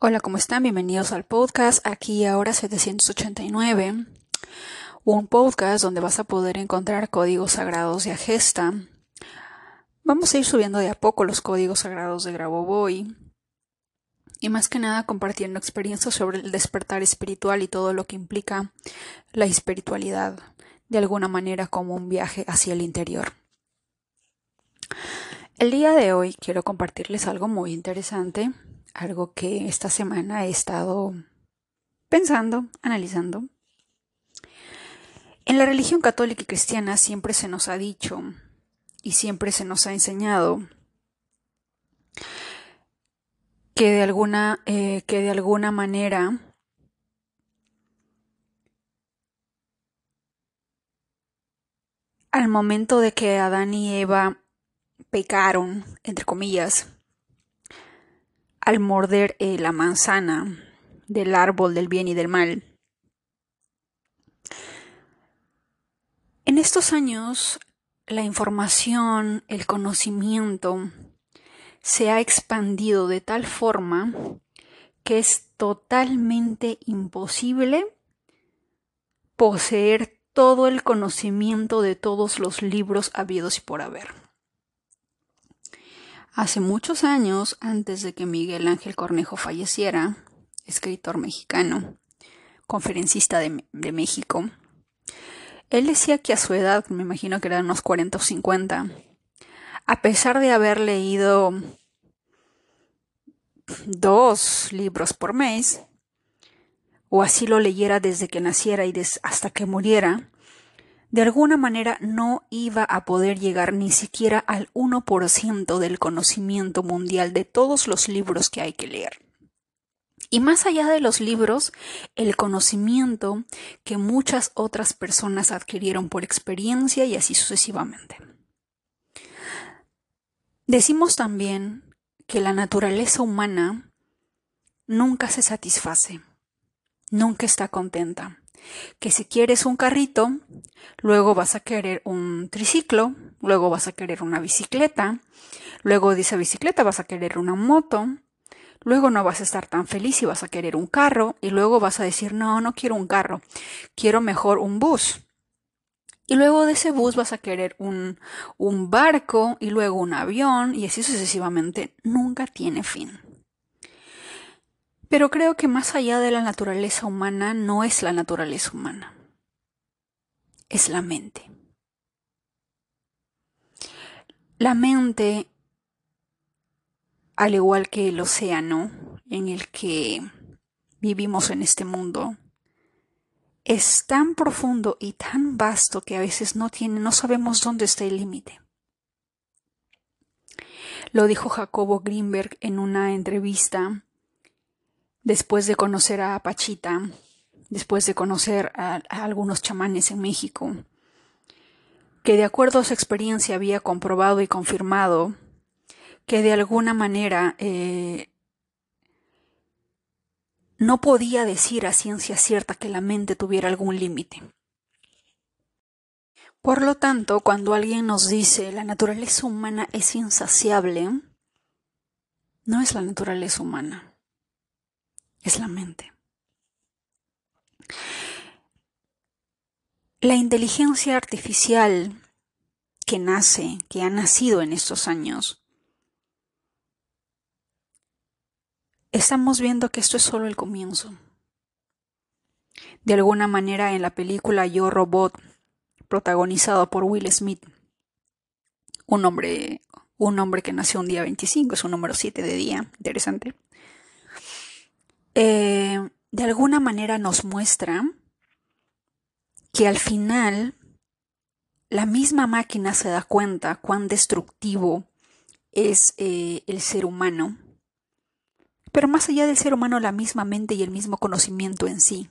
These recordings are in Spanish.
Hola, ¿cómo están? Bienvenidos al podcast aquí ahora 789, un podcast donde vas a poder encontrar códigos sagrados de Agesta. Vamos a ir subiendo de a poco los códigos sagrados de Grabovoi y más que nada compartiendo experiencias sobre el despertar espiritual y todo lo que implica la espiritualidad, de alguna manera como un viaje hacia el interior. El día de hoy quiero compartirles algo muy interesante algo que esta semana he estado pensando, analizando. En la religión católica y cristiana siempre se nos ha dicho y siempre se nos ha enseñado que de alguna, eh, que de alguna manera al momento de que Adán y Eva pecaron, entre comillas, al morder eh, la manzana del árbol del bien y del mal. En estos años, la información, el conocimiento se ha expandido de tal forma que es totalmente imposible poseer todo el conocimiento de todos los libros habidos y por haber. Hace muchos años, antes de que Miguel Ángel Cornejo falleciera, escritor mexicano, conferencista de, México, él decía que a su edad, me imagino que eran unos 40 o 50, a pesar de haber leído dos libros por mes, o así lo leyera desde que naciera y hasta que muriera, de alguna manera no iba a poder llegar ni siquiera al 1% del conocimiento mundial de todos los libros que hay que leer. Y más allá de los libros, el conocimiento que muchas otras personas adquirieron por experiencia y así sucesivamente. Decimos también que la naturaleza humana nunca se satisface, nunca está contenta que si quieres un carrito, luego vas a querer un triciclo, luego vas a querer una bicicleta, luego de esa bicicleta vas a querer una moto, luego no vas a estar tan feliz y vas a querer un carro, y luego vas a decir, no, no quiero un carro, quiero mejor un bus. Y luego de ese bus vas a querer un, un barco y luego un avión y así sucesivamente. Nunca tiene fin. Pero creo que más allá de la naturaleza humana no es la naturaleza humana, es la mente. La mente, al igual que el océano en el que vivimos en este mundo, es tan profundo y tan vasto que a veces no tiene, no sabemos dónde está el límite. Lo dijo Jacobo Greenberg en una entrevista después de conocer a Pachita, después de conocer a, algunos chamanes en México, que de acuerdo a su experiencia había comprobado y confirmado que de alguna manera eh, no podía decir a ciencia cierta que la mente tuviera algún límite. Por lo tanto, cuando alguien nos dice la naturaleza humana es insaciable, no es la naturaleza humana es la mente. La inteligencia artificial que nace, que ha nacido en estos años, estamos viendo que esto es solo el comienzo. De alguna manera en la película Yo Robot, protagonizado por Will Smith, un hombre, un hombre que nació un día 25, es un número 7 de día, interesante. Eh, de alguna manera nos muestra que al final la misma máquina se da cuenta cuán destructivo es eh, el ser humano, pero más allá del ser humano la misma mente y el mismo conocimiento en sí,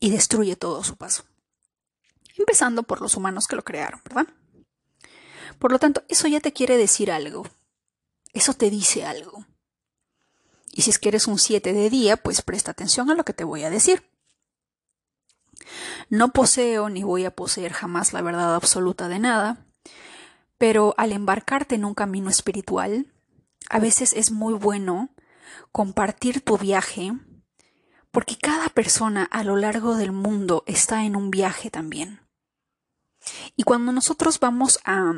y destruye todo su paso, empezando por los humanos que lo crearon, ¿verdad? Por lo tanto, eso ya te quiere decir algo, eso te dice algo. Y si es que eres un 7 de día, pues presta atención a lo que te voy a decir. No poseo ni voy a poseer jamás la verdad absoluta de nada, pero al embarcarte en un camino espiritual, a veces es muy bueno compartir tu viaje, porque cada persona a lo largo del mundo está en un viaje también. Y cuando nosotros vamos a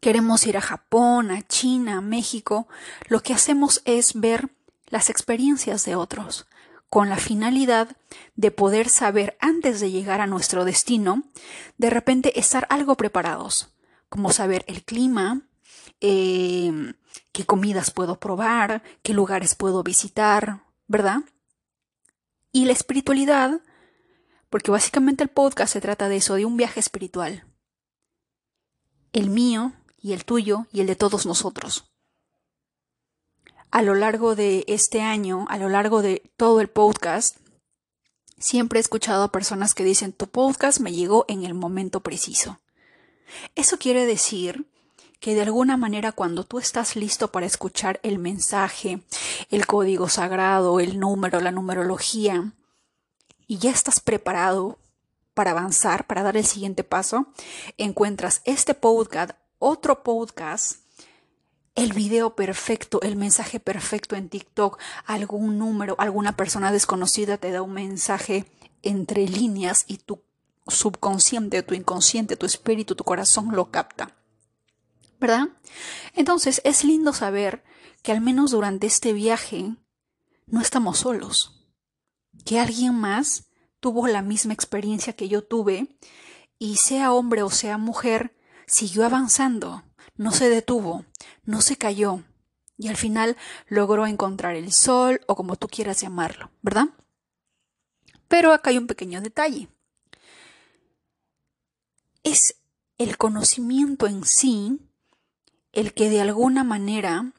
queremos ir a Japón, a China, a México, lo que hacemos es ver las experiencias de otros, con la finalidad de poder saber antes de llegar a nuestro destino, de repente estar algo preparados, como saber el clima, eh, qué comidas puedo probar, qué lugares puedo visitar, ¿verdad? Y la espiritualidad, porque básicamente el podcast se trata de eso, de un viaje espiritual. El mío y el tuyo y el de todos nosotros. A lo largo de este año, a lo largo de todo el podcast, siempre he escuchado a personas que dicen tu podcast me llegó en el momento preciso. Eso quiere decir que de alguna manera cuando tú estás listo para escuchar el mensaje, el código sagrado, el número, la numerología, y ya estás preparado para avanzar, para dar el siguiente paso, encuentras este podcast, otro podcast, el video perfecto, el mensaje perfecto en TikTok, algún número, alguna persona desconocida te da un mensaje entre líneas y tu subconsciente, tu inconsciente, tu espíritu, tu corazón lo capta. ¿verdad? Entonces es lindo saber que al menos durante este viaje no estamos solos, que alguien más tuvo la misma experiencia que yo tuve y sea hombre o sea mujer, siguió avanzando, no se detuvo, no se cayó y al final logró encontrar el sol o como tú quieras llamarlo, ¿verdad? Pero acá hay un pequeño detalle. Es el conocimiento en sí el que de alguna manera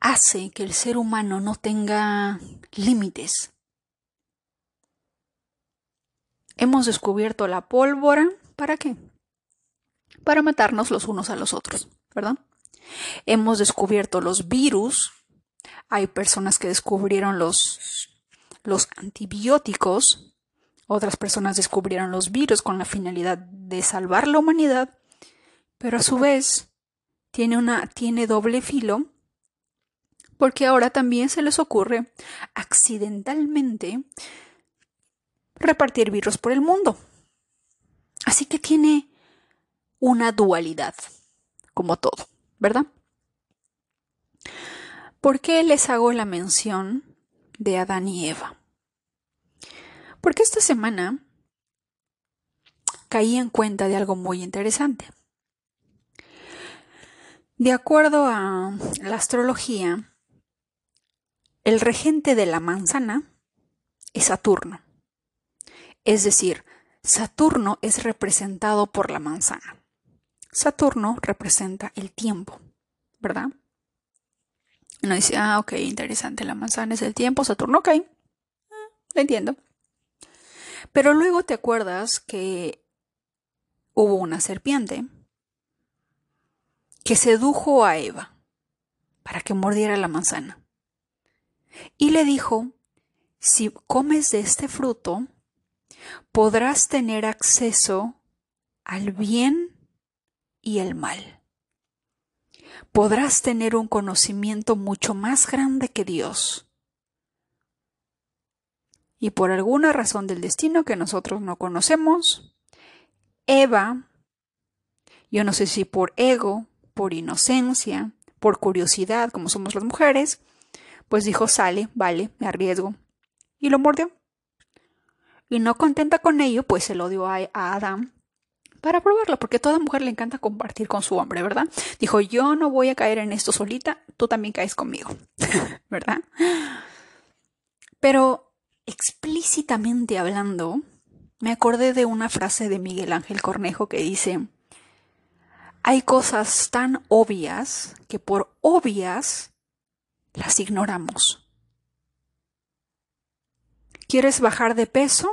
hace que el ser humano no tenga límites. Hemos descubierto la pólvora, ¿para qué? Para matarnos los unos a los otros, ¿verdad? Hemos descubierto los virus. Hay personas que descubrieron los, los antibióticos otras personas descubrieron los virus con la finalidad de salvar la humanidad, pero a su vez tiene, una, tiene doble filo porque ahora también se les ocurre accidentalmente repartir virus por el mundo. Así que tiene una dualidad, como todo, ¿verdad? ¿Por qué les hago la mención de Adán y Eva? Porque esta semana caí en cuenta de algo muy interesante. De acuerdo a la astrología, el regente de la manzana es Saturno. Es decir, Saturno es representado por la manzana. Saturno representa el tiempo, ¿verdad? Uno dice, ah, ok, interesante, la manzana es el tiempo, Saturno, ok, ah, lo entiendo. Pero luego te acuerdas que hubo una serpiente que sedujo a Eva para que mordiera la manzana. Y le dijo, si comes de este fruto, podrás tener acceso al bien y el mal. Podrás tener un conocimiento mucho más grande que Dios y por alguna razón del destino que nosotros no conocemos, Eva, yo no sé si por ego, por inocencia, por curiosidad, como somos las mujeres, pues dijo, sale, vale, me arriesgo. Y lo mordió. Y no contenta con ello, pues se lo dio a, a Adán para probarlo, porque toda mujer le encanta compartir con su hombre, ¿verdad? Dijo, yo no voy a caer en esto solita, tú también caes conmigo, ¿verdad? Pero explícitamente hablando, me acordé de una frase de Miguel Ángel Cornejo que dice, hay cosas tan obvias que por obvias las ignoramos. ¿Quieres bajar de peso?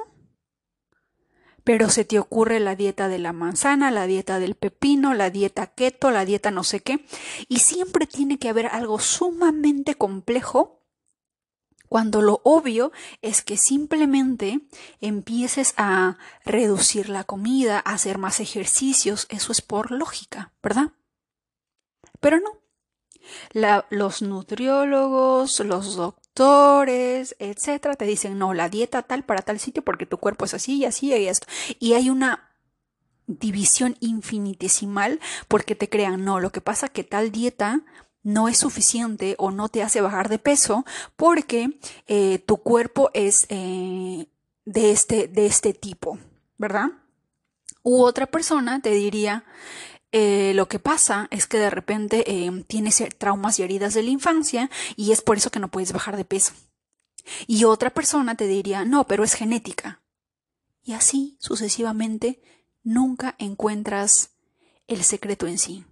Pero se te ocurre la dieta de la manzana, la dieta del pepino, la dieta keto, la dieta no sé qué, y siempre tiene que haber algo sumamente complejo cuando lo obvio es que simplemente empieces a reducir la comida, a hacer más ejercicios, eso es por lógica, ¿verdad? Pero no, los nutriólogos, los doctores, etcétera, te dicen, no, la dieta tal para tal sitio porque tu cuerpo es así y así y esto. Y hay una división infinitesimal porque te crean, no, lo que pasa que tal dieta no es suficiente o no te hace bajar de peso porque eh, tu cuerpo es eh, de, este, de este tipo, ¿verdad? U otra persona te diría, eh, lo que pasa es que de repente tienes traumas y heridas de la infancia y es por eso que no puedes bajar de peso. Y otra persona te diría, no, pero es genética. Y así sucesivamente nunca encuentras el secreto en sí.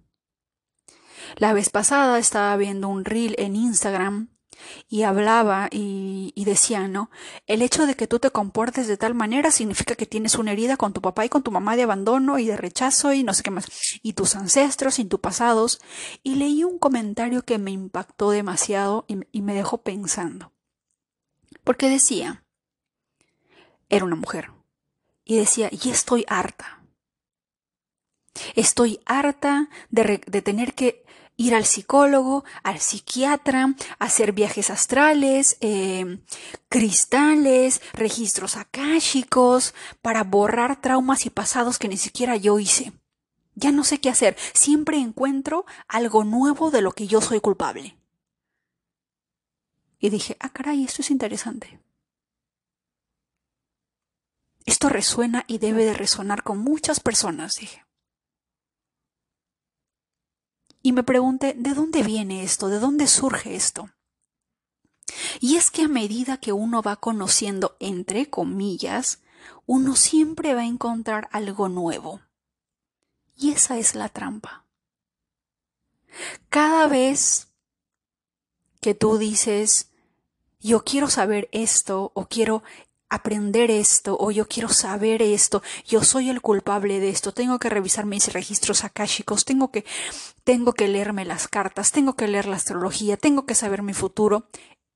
La vez pasada estaba viendo un reel en Instagram y hablaba y, decía, ¿no? El hecho de que tú te comportes de tal manera significa que tienes una herida con tu papá y con tu mamá de abandono y de rechazo y no sé qué más, y tus ancestros y tus pasados. Y leí un comentario que me impactó demasiado y, me dejó pensando. Porque decía, era una mujer, y decía, y estoy harta. Estoy harta de, tener que ir al psicólogo, al psiquiatra, hacer viajes astrales, em, cristales, registros akáshicos, para borrar traumas y pasados que ni siquiera yo hice. Ya no sé qué hacer. Siempre encuentro algo nuevo de lo que yo soy culpable. Y dije, ah, caray, esto es interesante. Esto resuena y debe de resonar con muchas personas, dije. Y me pregunté, ¿de dónde viene esto? ¿De dónde surge esto? Y es que a medida que uno va conociendo, entre comillas, uno siempre va a encontrar algo nuevo. Y esa es la trampa. Cada vez que tú dices, yo quiero saber esto o quiero aprender esto o yo quiero saber esto, yo soy el culpable de esto, tengo que revisar mis registros akáshicos, tengo que tengo que leerme las cartas, tengo que leer la astrología, tengo que saber mi futuro.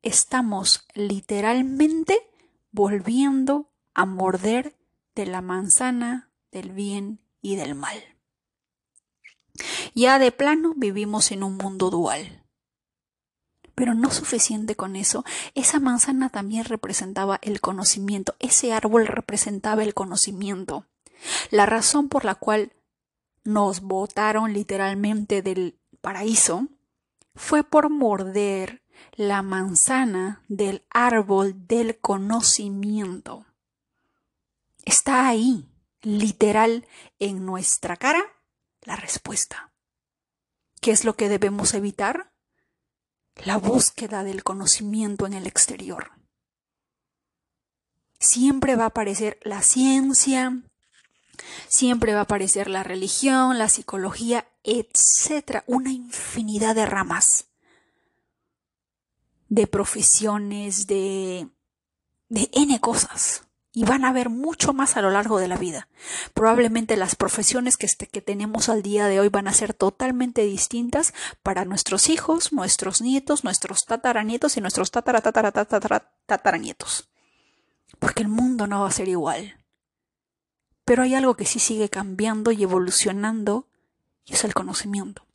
Estamos literalmente volviendo a morder de la manzana del bien y del mal. Ya de plano vivimos en un mundo dual. Pero no suficiente con eso, esa manzana también representaba el conocimiento, ese árbol representaba el conocimiento. La razón por la cual nos botaron literalmente del paraíso fue por morder la manzana del árbol del conocimiento. Está ahí, literal, en nuestra cara, la respuesta. ¿Qué es lo que debemos evitar? La búsqueda del conocimiento en el exterior. Siempre va a aparecer la ciencia, siempre va a aparecer la religión, la psicología, etcétera, una infinidad de ramas, de profesiones, de, de N cosas y van a haber mucho más a lo largo de la vida. Probablemente las profesiones que, este, que tenemos al día de hoy van a ser totalmente distintas para nuestros hijos, nuestros nietos, nuestros tataranietos y nuestros tatara, tatara, tatara, tataranietos. Porque el mundo no va a ser igual. Pero hay algo que sí sigue cambiando y evolucionando y es el conocimiento.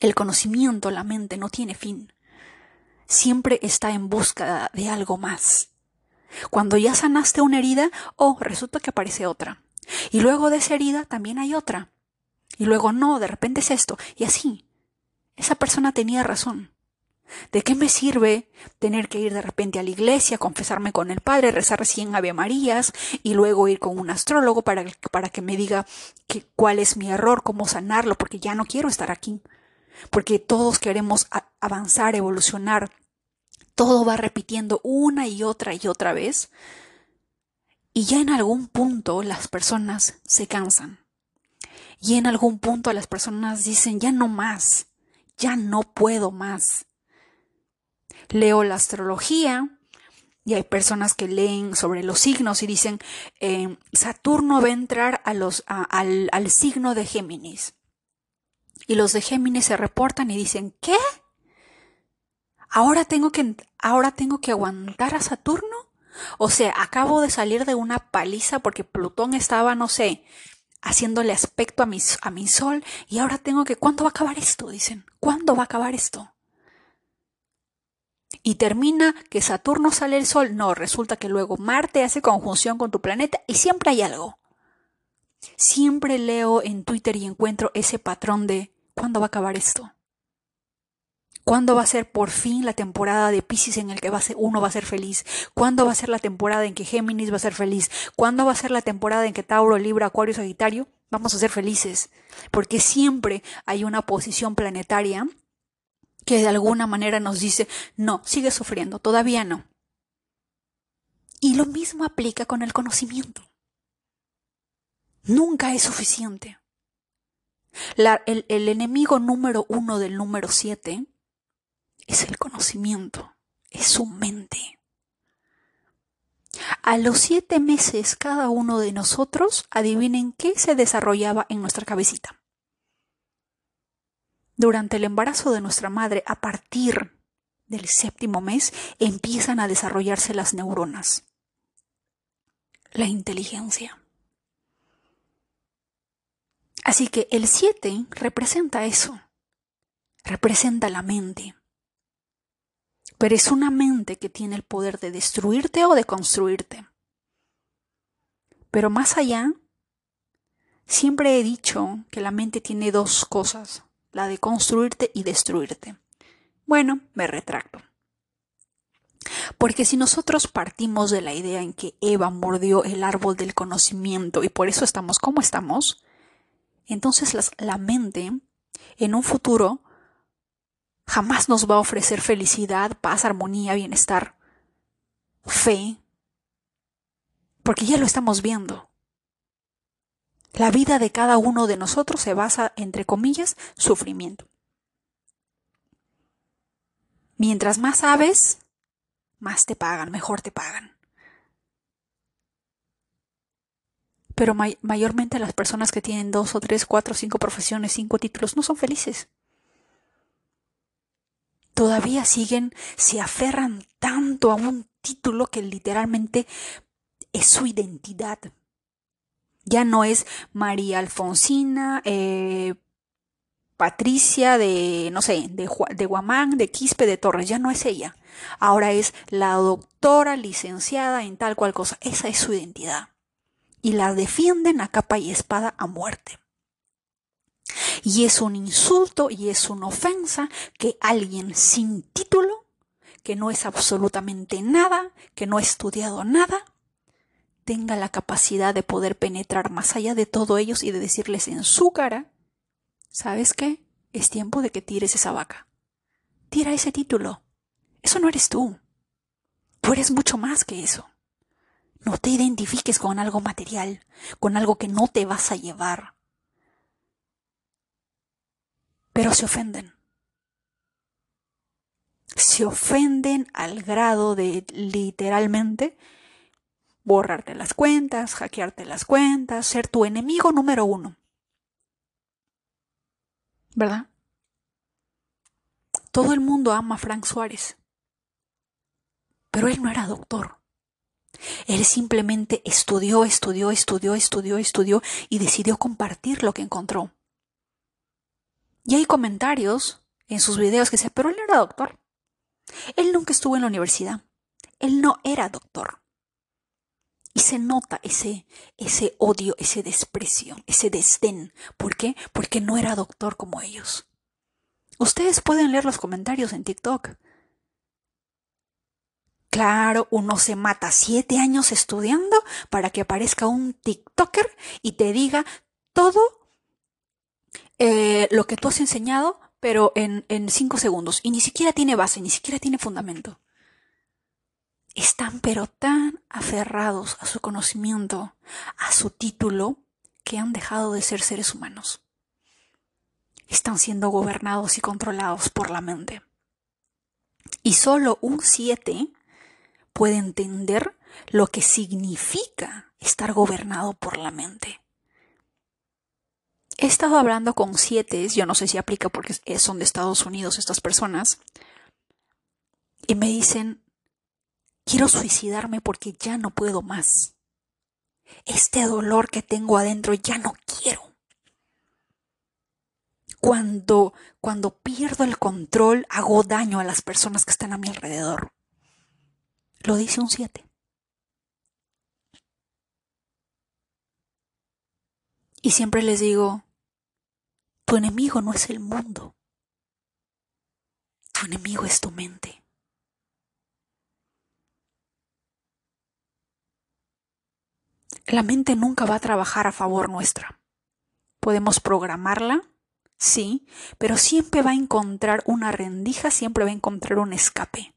El conocimiento, la mente, no tiene fin. Siempre está en busca de algo más. Cuando ya sanaste una herida, oh, resulta que aparece otra. Y luego de esa herida también hay otra. Y luego no, de repente es esto. Y así. Esa persona tenía razón. ¿De qué me sirve tener que ir de repente a la iglesia, confesarme con el Padre, rezar cien Ave Marías y luego ir con un astrólogo para, para que me diga cuál es mi error, cómo sanarlo, porque ya no quiero estar aquí? Porque todos queremos avanzar, evolucionar, todo va repitiendo una y otra y otra vez. Y ya en algún punto las personas se cansan. Y en algún punto las personas dicen, ya no más, ya no puedo más. Leo la astrología y hay personas que leen sobre los signos y dicen, eh, Saturno va a entrar a los, al, al signo de Géminis. Y los de Géminis se reportan y dicen, ¿qué? Ahora tengo que, ahora tengo que aguantar a Saturno. O sea, acabo de salir de una paliza porque Plutón estaba, no sé, haciéndole aspecto a mi, a mi sol y ahora tengo que, ¿cuándo va a acabar esto? Dicen, ¿cuándo va a acabar esto? Y termina que Saturno sale el sol, no, resulta que luego Marte hace conjunción con tu planeta y siempre hay algo. Siempre leo en Twitter y encuentro ese patrón de ¿cuándo va a acabar esto? ¿Cuándo va a ser por fin la temporada de Pisces en el que uno va a ser feliz? ¿Cuándo va a ser la temporada en que Géminis va a ser feliz? ¿Cuándo va a ser la temporada en que Tauro, Libra, Acuario, Sagitario vamos a ser felices? Porque siempre hay una posición planetaria que de alguna manera nos dice, no, sigue sufriendo, todavía no. Y lo mismo aplica con el conocimiento. Nunca es suficiente. el enemigo número uno del número siete es el conocimiento, es su mente. A los siete meses cada uno de nosotros, adivinen qué se desarrollaba en nuestra cabecita. Durante el embarazo de nuestra madre, a partir del séptimo mes, empiezan a desarrollarse las neuronas, la inteligencia. Así que el siete representa eso, representa la mente pero es una mente que tiene el poder de destruirte o de construirte. Pero más allá, siempre he dicho que la mente tiene dos cosas, la de construirte y destruirte. Bueno, me retracto. Porque si nosotros partimos de la idea en que Eva mordió el árbol del conocimiento y por eso estamos como estamos, entonces la mente en un futuro jamás nos va a ofrecer felicidad, paz, armonía, bienestar, fe, porque ya lo estamos viendo. La vida de cada uno de nosotros se basa, entre comillas, sufrimiento. Mientras más sabes, más te pagan, mejor te pagan. Pero mayormente las personas que tienen dos o tres, cuatro, cinco profesiones, cinco títulos, no son felices todavía siguen, se aferran tanto a un título que literalmente es su identidad. Ya no es María Alfonsina, eh, Patricia de, no sé, de, de Guamán, de Quispe, de Torres, ya no es ella. Ahora es la doctora licenciada en tal cual cosa. Esa es su identidad. Y la defienden a capa y espada a muerte. Y es un insulto y es una ofensa que alguien sin título, que no es absolutamente nada, que no ha estudiado nada, tenga la capacidad de poder penetrar más allá de todo ellos y de decirles en su cara, ¿sabes qué? Es tiempo de que tires esa vaca. Tira ese título. Eso no eres tú. Tú eres mucho más que eso. No te identifiques con algo material, con algo que no te vas a llevar pero se ofenden. Se ofenden al grado de literalmente borrarte las cuentas, hackearte las cuentas, ser tu enemigo número uno. ¿Verdad? Todo el mundo ama a Frank Suárez, pero él no era doctor. Él simplemente estudió, estudió, estudió, estudió, estudió y decidió compartir lo que encontró. Y hay comentarios en sus videos que dicen, pero él era doctor. Él nunca estuvo en la universidad. Él no era doctor. Y se nota ese, ese odio, ese desprecio, ese desdén. ¿Por qué? Porque no era doctor como ellos. Ustedes pueden leer los comentarios en TikTok. Claro, uno se mata siete años estudiando para que aparezca un TikToker y te diga todo eh, lo que tú has enseñado, pero en, en cinco segundos. Y ni siquiera tiene base, ni siquiera tiene fundamento. Están pero tan aferrados a su conocimiento, a su título, que han dejado de ser seres humanos. Están siendo gobernados y controlados por la mente. Y solo un siete puede entender lo que significa estar gobernado por la mente. He estado hablando con siete, yo no sé si aplica porque son de Estados Unidos estas personas, y me dicen, quiero suicidarme porque ya no puedo más. este dolor que tengo adentro ya no quiero. Cuando, cuando pierdo el control, hago daño a las personas que están a mi alrededor. Lo dice un 7. Y siempre les digo, tu enemigo no es el mundo. Tu enemigo es tu mente. La mente nunca va a trabajar a favor nuestra. Podemos programarla, sí, pero siempre va a encontrar una rendija, siempre va a encontrar un escape.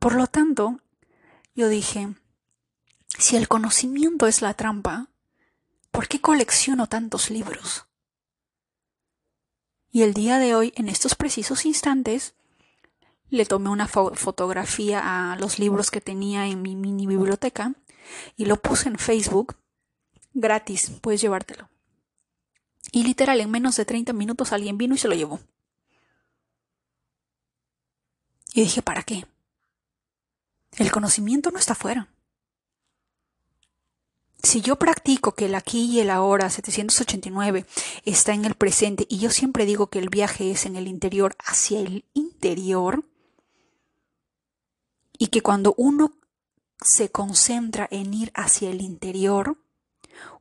Por lo tanto, yo dije, si el conocimiento es la trampa, ¿por qué colecciono tantos libros? Y el día de hoy, en estos precisos instantes, le tomé una fotografía a los libros que tenía en mi mini biblioteca y lo puse en Facebook gratis, puedes llevártelo. Y literal, en menos de 30 minutos alguien vino y se lo llevó. Y dije, ¿para qué? El conocimiento no está afuera. Si yo practico que el aquí y el ahora 789 está en el presente y yo siempre digo que el viaje es en el interior hacia el interior, y que cuando uno se concentra en ir hacia el interior,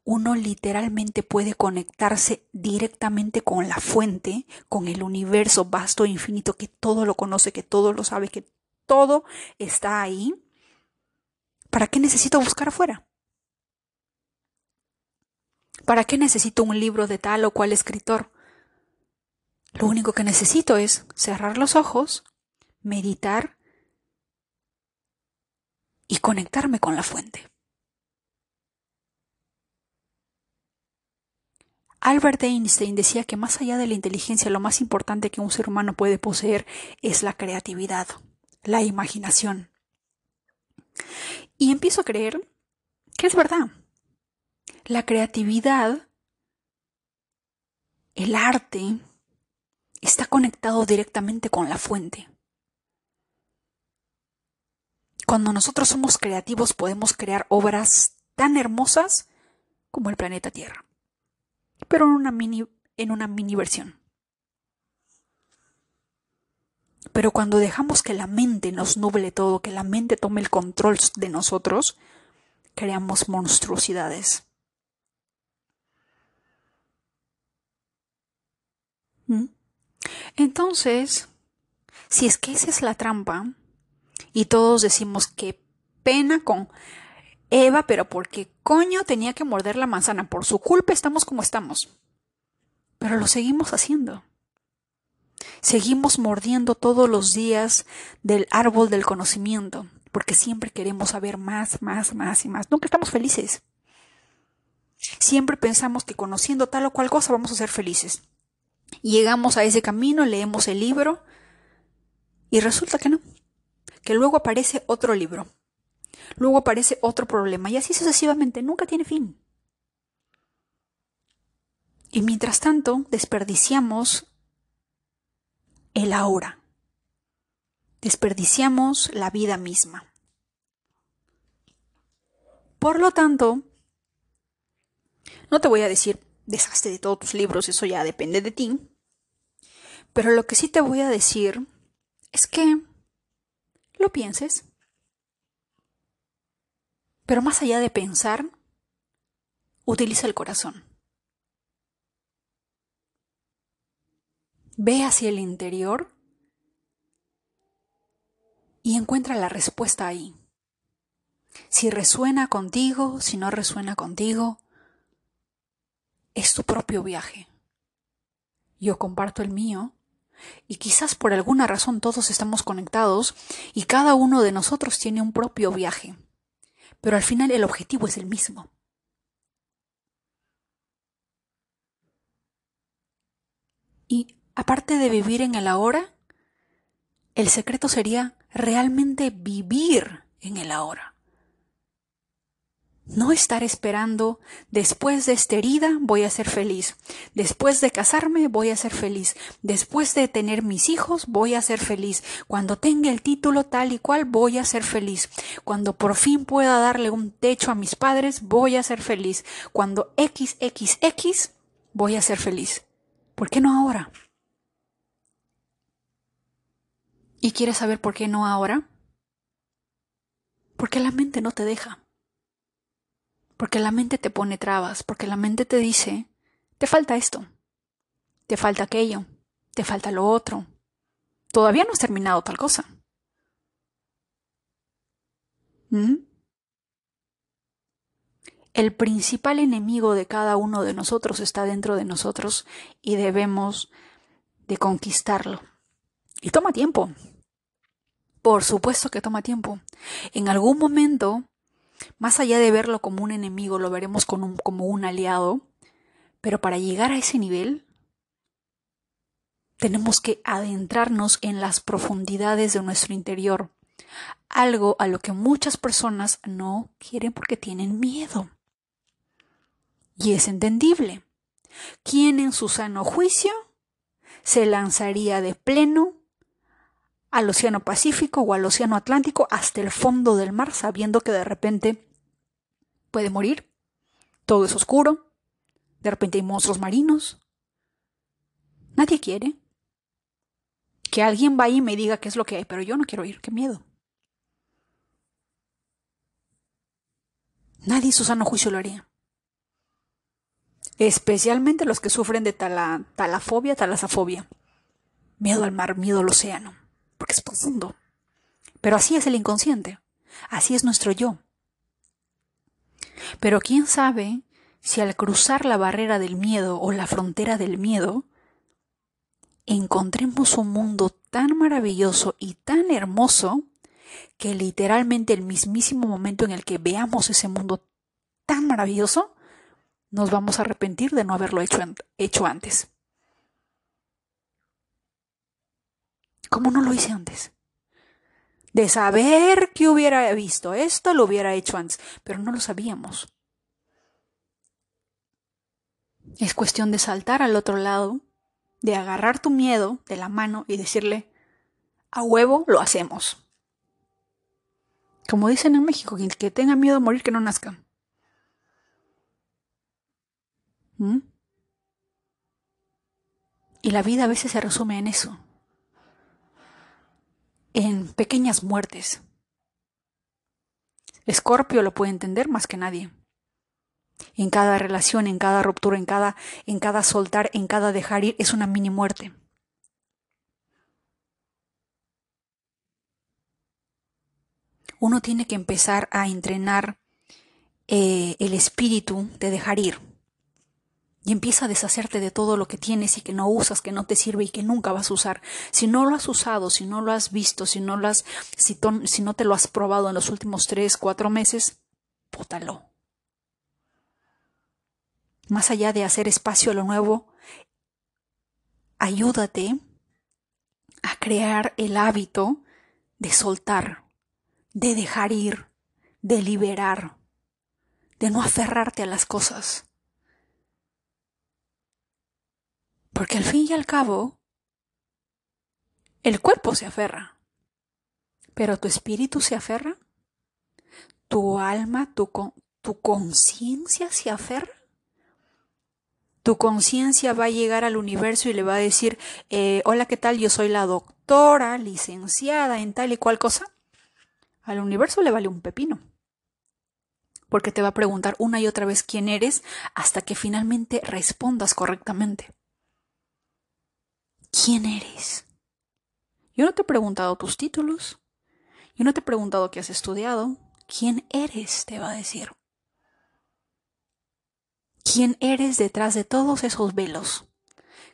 uno literalmente puede conectarse directamente con la fuente, con el universo vasto e infinito que todo lo conoce, que todo lo sabe, que todo está ahí. ¿Para qué necesito buscar afuera? ¿Para qué necesito un libro de tal o cual escritor? Lo único que necesito es cerrar los ojos, meditar y conectarme con la fuente. Albert Einstein decía que más allá de la inteligencia lo más importante que un ser humano puede poseer es la creatividad, la imaginación. Y empiezo a creer que es verdad. La creatividad, el arte, está conectado directamente con la fuente. Cuando nosotros somos creativos podemos crear obras tan hermosas como el planeta Tierra, pero en una mini, en una mini versión. Pero cuando dejamos que la mente nos nuble todo, que la mente tome el control de nosotros, creamos monstruosidades. Entonces, si es que esa es la trampa, y todos decimos qué pena con Eva, pero porque coño tenía que morder la manzana. Por su culpa estamos como estamos. Pero lo seguimos haciendo. Seguimos mordiendo todos los días del árbol del conocimiento, porque siempre queremos saber más, más, más y más. Nunca estamos felices. Siempre pensamos que conociendo tal o cual cosa vamos a ser felices. Llegamos a ese camino, leemos el libro y resulta que no que luego aparece otro libro, luego aparece otro problema y así sucesivamente, nunca tiene fin. Y mientras tanto, desperdiciamos el ahora, desperdiciamos la vida misma. Por lo tanto, no te voy a decir deshazte de todos tus libros, eso ya depende de ti, pero lo que sí te voy a decir es que lo pienses. Pero más allá de pensar, utiliza el corazón. Ve hacia el interior y encuentra la respuesta ahí. Si resuena contigo, si no resuena contigo, es tu propio viaje. Yo comparto el mío y quizás por alguna razón todos estamos conectados y cada uno de nosotros tiene un propio viaje, pero al final el objetivo es el mismo. Y aparte de vivir en el ahora, el secreto sería realmente vivir en el ahora. No estar esperando, después de esta herida voy a ser feliz, después de casarme voy a ser feliz, después de tener mis hijos voy a ser feliz, cuando tenga el título tal y cual voy a ser feliz, cuando por fin pueda darle un techo a mis padres voy a ser feliz, cuando XXX voy a ser feliz. ¿Por qué no ahora? ¿Y quieres saber por qué no ahora? Porque la mente no te deja. Porque la mente te pone trabas, porque la mente te dice, te falta esto, te falta aquello, te falta lo otro. Todavía no has terminado tal cosa. ¿Mm? El principal enemigo de cada uno de nosotros está dentro de nosotros y debemos de conquistarlo. Y toma tiempo. Por supuesto que toma tiempo. En algún momento más allá de verlo como un enemigo, lo veremos como un aliado, pero para llegar a ese nivel tenemos que adentrarnos en las profundidades de nuestro interior, algo a lo que muchas personas no quieren porque tienen miedo. Y es entendible. ¿Quién en su sano juicio se lanzaría de pleno al Océano Pacífico o al Océano Atlántico hasta el fondo del mar sabiendo que de repente puede morir. Todo es oscuro. De repente hay monstruos marinos. Nadie quiere. Que alguien vaya y me diga qué es lo que hay, pero yo no quiero ir, qué miedo. Nadie en su sano juicio lo haría. Especialmente los que sufren de talafobia, talasafobia. Miedo al mar, miedo al océano porque es profundo. Pero así es el inconsciente, así es nuestro yo. Pero quién sabe si al cruzar la barrera del miedo o la frontera del miedo, encontremos un mundo tan maravilloso y tan hermoso que literalmente el mismísimo momento en el que veamos ese mundo tan maravilloso, nos vamos a arrepentir de no haberlo hecho, hecho antes. ¿Cómo no lo hice antes? De saber que hubiera visto esto, lo hubiera hecho antes, pero no lo sabíamos. Es cuestión de saltar al otro lado, de agarrar tu miedo de la mano y decirle, a huevo lo hacemos. Como dicen en México, quien que tenga miedo a morir, que no nazca. ¿Mm? Y la vida a veces se resume en eso en pequeñas muertes. Escorpio lo puede entender más que nadie. En cada relación, en cada ruptura, en cada, en cada soltar, en cada dejar ir, es una mini muerte. Uno tiene que empezar a entrenar eh, el espíritu de dejar ir y empieza a deshacerte de todo lo que tienes y que no usas, que no te sirve y que nunca vas a usar. Si no lo has usado, si no lo has visto, si no lo has, si, no te lo has probado en los últimos tres, cuatro meses, bótalo. Más allá de hacer espacio a lo nuevo, ayúdate a crear el hábito de soltar, de dejar ir, de liberar, de no aferrarte a las cosas. Porque al fin y al cabo, el cuerpo se aferra, pero tu espíritu se aferra, tu alma, tu, tu conciencia se aferra. Tu conciencia va a llegar al universo y le va a decir, eh, hola, ¿qué tal? Yo soy la doctora, licenciada en tal y cual cosa. Al universo le vale un pepino porque te va a preguntar una y otra vez quién eres hasta que finalmente respondas correctamente. ¿Quién eres? Yo no te he preguntado tus títulos. Yo no te he preguntado qué has estudiado. ¿Quién eres? te va a decir. ¿Quién eres detrás de todos esos velos?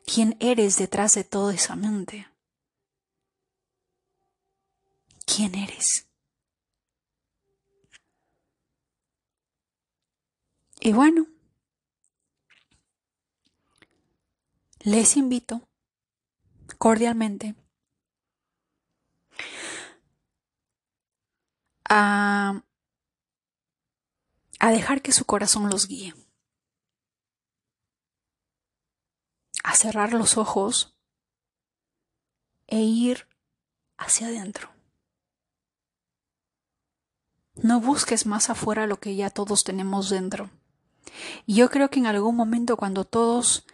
¿Quién eres detrás de toda esa mente? ¿Quién eres? Y bueno, les invito cordialmente a, a dejar que su corazón los guíe, a cerrar los ojos e ir hacia adentro. No busques más afuera lo que ya todos tenemos dentro. Y yo creo que en algún momento cuando todos,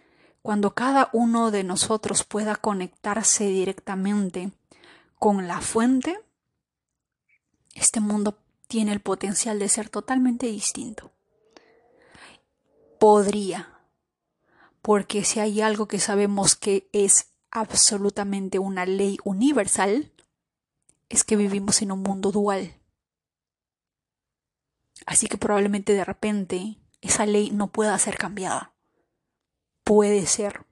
cuando cada uno de nosotros pueda conectarse directamente con la fuente, este mundo tiene el potencial de ser totalmente distinto. Podría, porque si hay algo que sabemos que es absolutamente una ley universal, es que vivimos en un mundo dual. Así que probablemente de repente esa ley no pueda ser cambiada. Puede ser.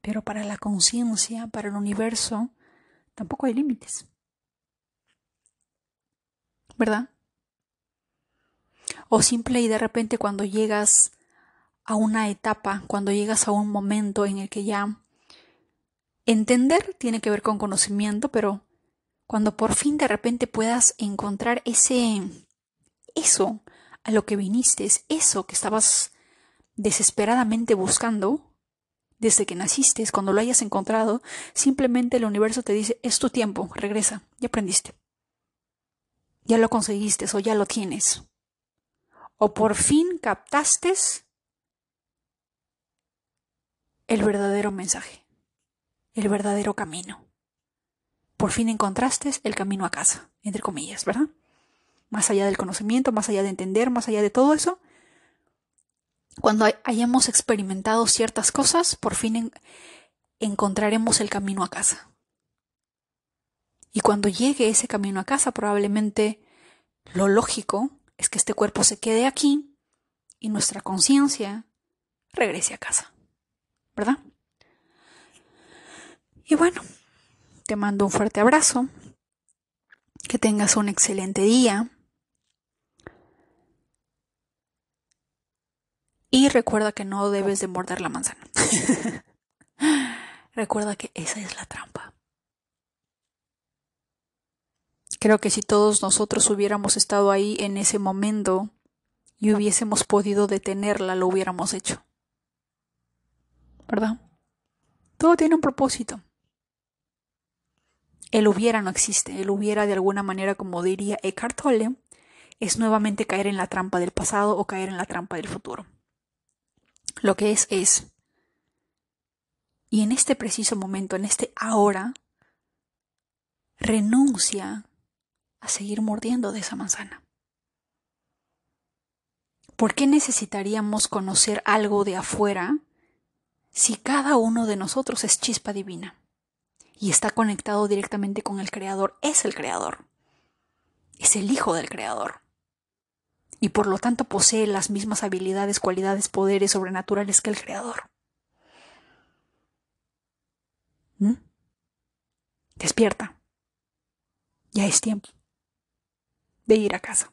Pero para la conciencia, para el universo, tampoco hay límites. ¿Verdad? O simple y de repente cuando llegas a una etapa, cuando llegas a un momento en el que ya entender tiene que ver con conocimiento, pero cuando por fin de repente puedas encontrar ese eso a lo que viniste, eso que estabas desesperadamente buscando, desde que naciste, cuando lo hayas encontrado, simplemente el universo te dice, es tu tiempo, regresa, ya aprendiste. Ya lo conseguiste o ya lo tienes. O por fin captaste el verdadero mensaje, el verdadero camino. Por fin encontraste el camino a casa, entre comillas, ¿verdad? más allá del conocimiento, más allá de entender, más allá de todo eso, cuando hayamos experimentado ciertas cosas, por fin encontraremos el camino a casa. Y cuando llegue ese camino a casa, probablemente lo lógico es que este cuerpo se quede aquí y nuestra conciencia regrese a casa. ¿Verdad? Y bueno, te mando un fuerte abrazo. Que tengas un excelente día. Y recuerda que no debes de morder la manzana. recuerda que esa es la trampa. Creo que si todos nosotros hubiéramos estado ahí en ese momento y hubiésemos podido detenerla, lo hubiéramos hecho. ¿Verdad? Todo tiene un propósito. El hubiera no existe. El hubiera de alguna manera, como diría Eckhart Tolle, es nuevamente caer en la trampa del pasado o caer en la trampa del futuro. Lo que es es. Y en este preciso momento, en este ahora, renuncia a seguir mordiendo de esa manzana. ¿Por qué necesitaríamos conocer algo de afuera si cada uno de nosotros es chispa divina y está conectado directamente con el Creador? Es el Creador. Es el Hijo del Creador y por lo tanto posee las mismas habilidades, cualidades, poderes sobrenaturales que el Creador. ¿Mm? Despierta. Ya es tiempo de ir a casa.